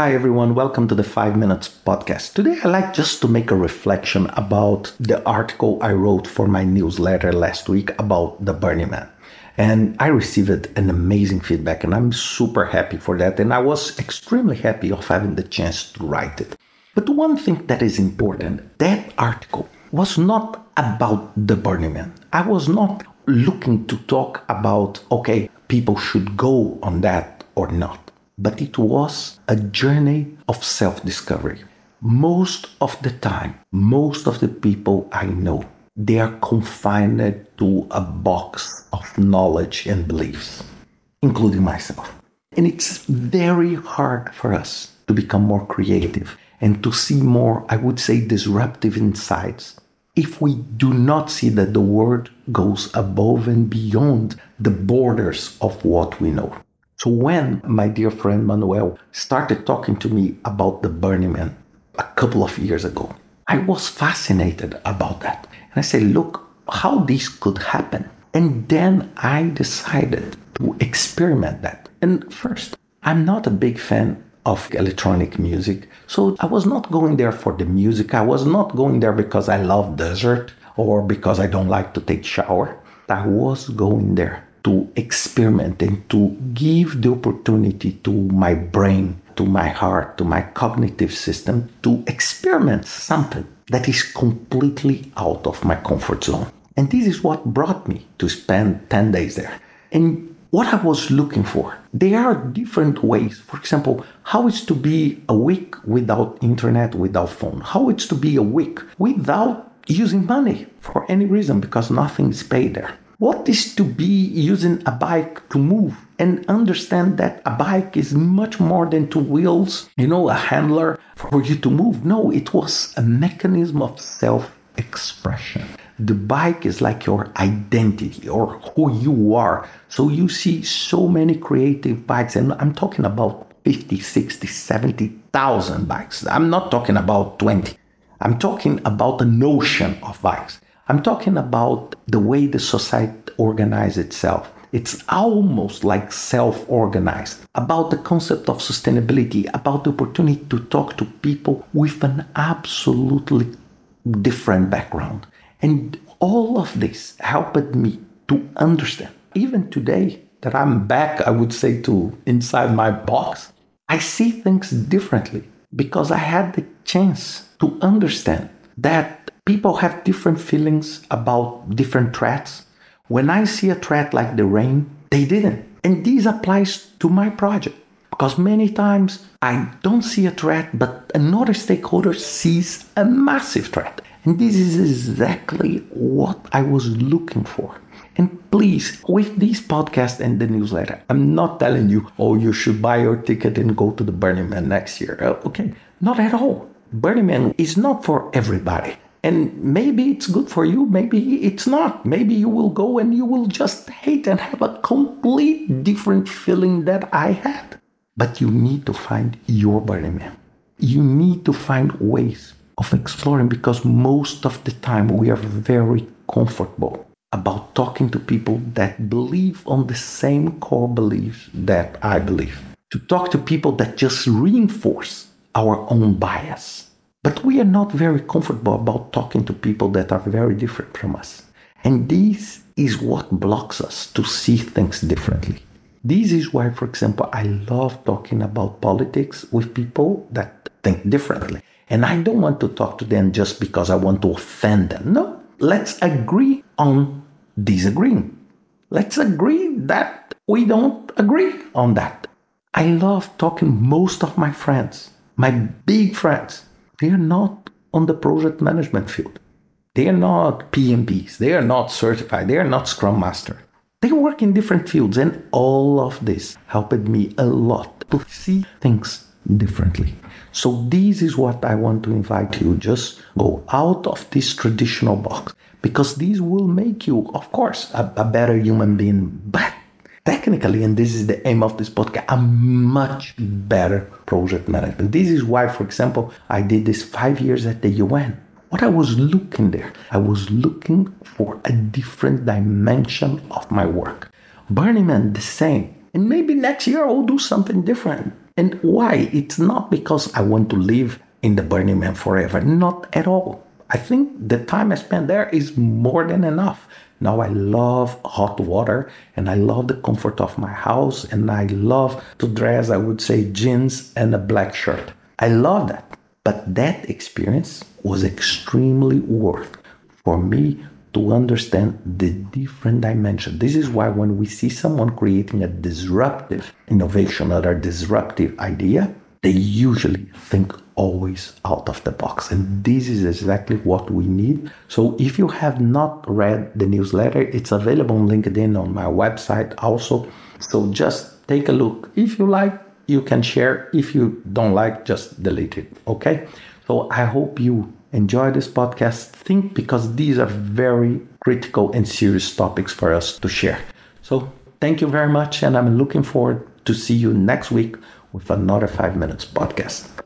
Hi everyone, welcome to the 5 Minutes Podcast. Today I like just to make a reflection about the article I wrote for my newsletter last week about the Burning Man. And I received an amazing feedback and I'm super happy for that. And I was extremely happy of having the chance to write it. But one thing that is important, that article was not about the Burning Man. I was not looking to talk about, okay, people should go on that or not but it was a journey of self discovery. Most of the time, most of the people I know, they are confined to a box of knowledge and beliefs, including myself. And it's very hard for us to become more creative and to see more, I would say, disruptive insights if we do not see that the world goes above and beyond the borders of what we know. So when my dear friend Manuel started talking to me about the Burning Man a couple of years ago, I was fascinated about that. And I said, look, how this could happen. And then I decided to experiment that. And first, I'm not a big fan of electronic music. So I was not going there for the music. I was not going there because I love desert or because I don't like to take shower. I was going there to experiment and to give the opportunity to my brain, to my heart, to my cognitive system to experiment something that is completely out of my comfort zone. And this is what brought me to spend 10 days there. And what I was looking for, there are different ways. For example, how it's to be a week without internet, without phone, how it's to be a week without using money for any reason because nothing is paid there what is to be using a bike to move and understand that a bike is much more than two wheels, you know, a handler for you to move. No, it was a mechanism of self expression. The bike is like your identity or who you are. So you see so many creative bikes, and I'm talking about 50, 60, 70,000 bikes. I'm not talking about 20. I'm talking about the notion of bikes. I'm talking about the way the society organizes itself. It's almost like self organized about the concept of sustainability, about the opportunity to talk to people with an absolutely different background. And all of this helped me to understand, even today that I'm back, I would say, to inside my box, I see things differently because I had the chance to understand that people have different feelings about different threats. When I see a threat like the rain, they didn't. And this applies to my project because many times I don't see a threat, but another stakeholder sees a massive threat. And this is exactly what I was looking for. And please, with this podcast and the newsletter, I'm not telling you, oh, you should buy your ticket and go to the Burning Man next year. Oh, okay, not at all. Burning Man is not for everybody. And maybe it's good for you, maybe it's not. Maybe you will go and you will just hate and have a complete different feeling that I had. But you need to find your Burning Man. You need to find ways of exploring because most of the time we are very comfortable about talking to people that believe on the same core beliefs that I believe. To talk to people that just reinforce our own bias but we are not very comfortable about talking to people that are very different from us. And this is what blocks us to see things differently. This is why, for example, I love talking about politics with people that think differently. And I don't want to talk to them just because I want to offend them. No, let's agree on disagreeing. Let's agree that we don't agree on that. I love talking most of my friends, my big friends, they are not on the project management field. They are not PMPs. They are not certified. They are not Scrum Master. They work in different fields, and all of this helped me a lot to see things differently. So, this is what I want to invite you. Just go out of this traditional box because this will make you, of course, a, a better human being, but technically, and this is the aim of this podcast, a much better project management. This is why, for example, I did this five years at the UN. What I was looking there, I was looking for a different dimension of my work. Burning Man, the same. And maybe next year I'll do something different. And why? It's not because I want to live in the Burning Man forever. Not at all. I think the time I spent there is more than enough. Now I love hot water and I love the comfort of my house and I love to dress, I would say, jeans and a black shirt. I love that. But that experience was extremely worth for me to understand the different dimension. This is why when we see someone creating a disruptive innovation or a disruptive idea, they usually think always out of the box. And this is exactly what we need. So if you have not read the newsletter, it's available on LinkedIn on my website also. So just take a look. If you like, you can share. If you don't like, just delete it. Okay. So I hope you enjoy this podcast. Think because these are very critical and serious topics for us to share. So thank you very much. And I'm looking forward to see you next week with another five minutes podcast.